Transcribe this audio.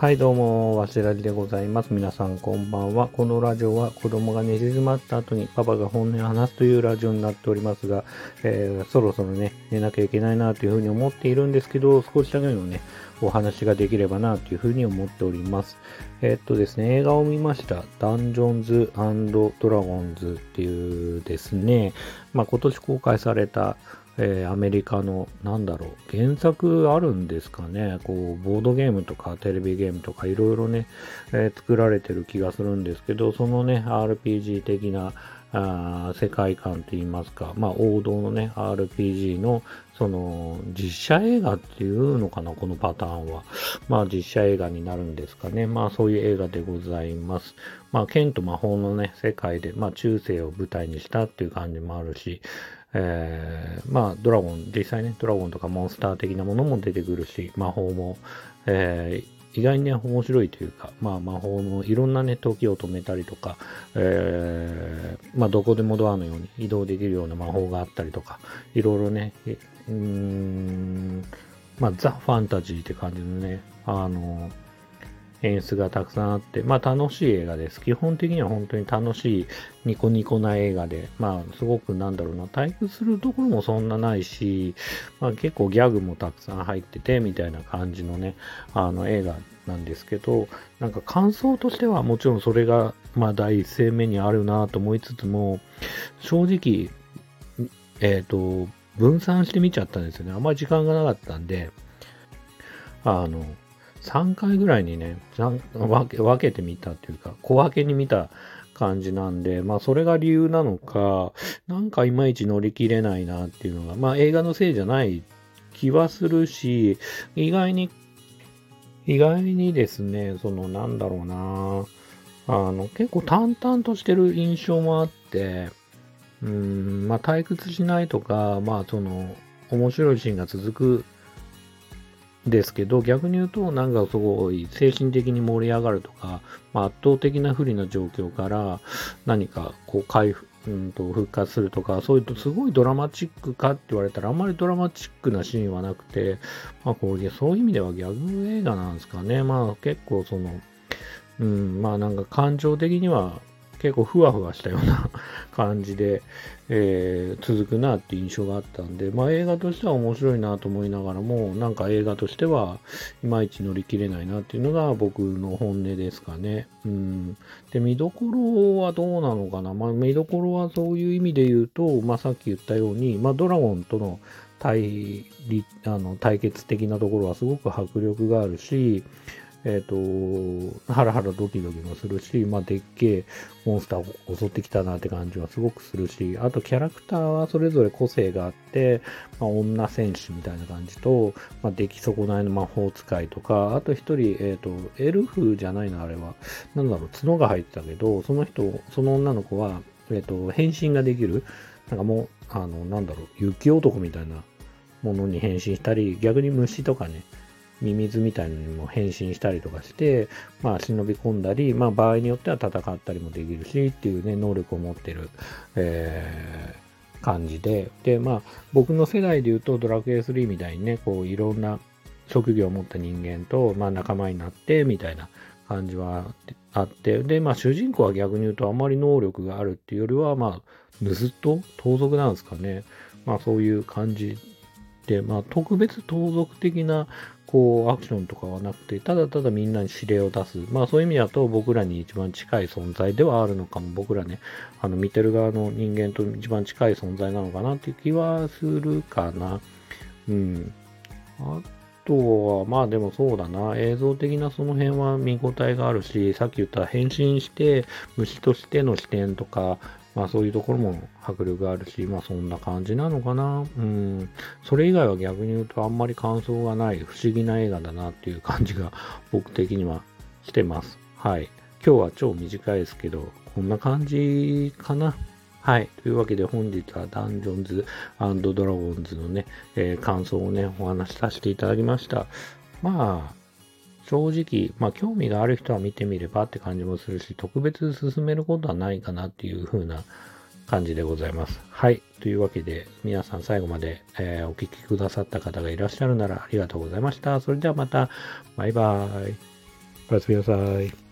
はい、どうも、わしらじでございます。皆さん、こんばんは。このラジオは子供が寝静まった後にパパが本音を話すというラジオになっておりますが、えー、そろそろね、寝なきゃいけないなというふうに思っているんですけど、少しだけのね、お話ができればなというふうに思っております。えー、っとですね、映画を見ました。ダンジョンズドラゴンズっていうですね、まあ、今年公開された、えー、アメリカの、なんだろう、原作あるんですかね、こう、ボードゲームとかテレビゲームとかいろいろね、えー、作られてる気がするんですけど、そのね、RPG 的なあ世界観といいますか、まあ王道のね、RPG のその実写映画っていうのかな、このパターンは。まあ実写映画になるんですかね。まあそういう映画でございます。まあ剣と魔法のね、世界で、まあ中世を舞台にしたっていう感じもあるし、えー、まあ、ドラゴン、実際ね、ドラゴンとかモンスター的なものも出てくるし、魔法も、えー、意外にね、面白いというか、まあ、魔法のいろんなね、時を止めたりとか、えー、まあ、どこでもドアのように移動できるような魔法があったりとか、いろいろね、うーん、まあ、ザ・ファンタジーって感じのね、あの、演出がたくさんあって、まあ楽しい映画です。基本的には本当に楽しいニコニコな映画で、まあすごくなんだろうな、退屈するところもそんなないし、まあ結構ギャグもたくさん入ってて、みたいな感じのね、あの映画なんですけど、なんか感想としてはもちろんそれが、まあ第一声目にあるなと思いつつも、正直、えっ、ー、と、分散して見ちゃったんですよね。あんまり時間がなかったんで、あの、3回ぐらいにね、分け分けてみたっていうか、小分けに見た感じなんで、まあそれが理由なのか、なんかいまいち乗り切れないなっていうのが、まあ映画のせいじゃない気はするし、意外に、意外にですね、そのなんだろうな、あの結構淡々としてる印象もあって、うん、まあ退屈しないとか、まあその面白いシーンが続くですけど、逆に言うと、なんかすごい精神的に盛り上がるとか、まあ、圧倒的な不利な状況から何かこう回復、うんと復活するとか、そういうとすごいドラマチックかって言われたら、あんまりドラマチックなシーンはなくて、まあこれそういう意味ではギャグ映画なんですかね。まあ結構その、うん、まあなんか感情的には結構ふわふわしたような 感じで、えー、続くなって印象があったんで、まあ映画としては面白いなと思いながらも、なんか映画としてはいまいち乗り切れないなっていうのが僕の本音ですかね。うん。で、見どころはどうなのかな。まあ見どころはそういう意味で言うと、まあさっき言ったように、まあドラゴンとの対あの対決的なところはすごく迫力があるし、えっ、ー、と、ハラハラドキドキもするし、まあ、でっけえモンスターを襲ってきたなって感じはすごくするし、あとキャラクターはそれぞれ個性があって、まあ、女戦士みたいな感じと、まあ、出来損ないの魔法使いとか、あと一人、えっ、ー、と、エルフじゃないのあれは、なんだろう、角が入ってたけど、その人、その女の子は、えっ、ー、と、変身ができる、なんかもう、あの、なんだろう、雪男みたいなものに変身したり、逆に虫とかね、ミミズみたいなのにも変身したりとかして、まあ忍び込んだり、まあ場合によっては戦ったりもできるしっていうね、能力を持ってる、えー、感じで、で、まあ僕の世代で言うとドラクエ3みたいにね、こういろんな職業を持った人間と、まあ仲間になってみたいな感じはあって、で、まあ主人公は逆に言うとあまり能力があるっていうよりは、まあ盗人盗賊なんですかね。まあそういう感じ、まあ特別盗賊的なこう、アクションとかはなくて、ただただみんなに指令を出す。まあそういう意味だと僕らに一番近い存在ではあるのかも。僕らね、あの見てる側の人間と一番近い存在なのかなっていう気はするかな。うん。あとは、まあでもそうだな。映像的なその辺は見応えがあるし、さっき言った変身して虫としての視点とか、まあそういうところも迫力があるし、まあそんな感じなのかな。うん。それ以外は逆に言うとあんまり感想がない不思議な映画だなっていう感じが 僕的にはしてます。はい。今日は超短いですけど、こんな感じかな。はい。というわけで本日はダンジョンズドラゴンズのね、えー、感想をね、お話しさせていただきました。まあ、正直、まあ興味がある人は見てみればって感じもするし、特別進めることはないかなっていう風な感じでございます。はい。というわけで、皆さん最後まで、えー、お聴きくださった方がいらっしゃるならありがとうございました。それではまた、バイバーイ。おやすみなさい。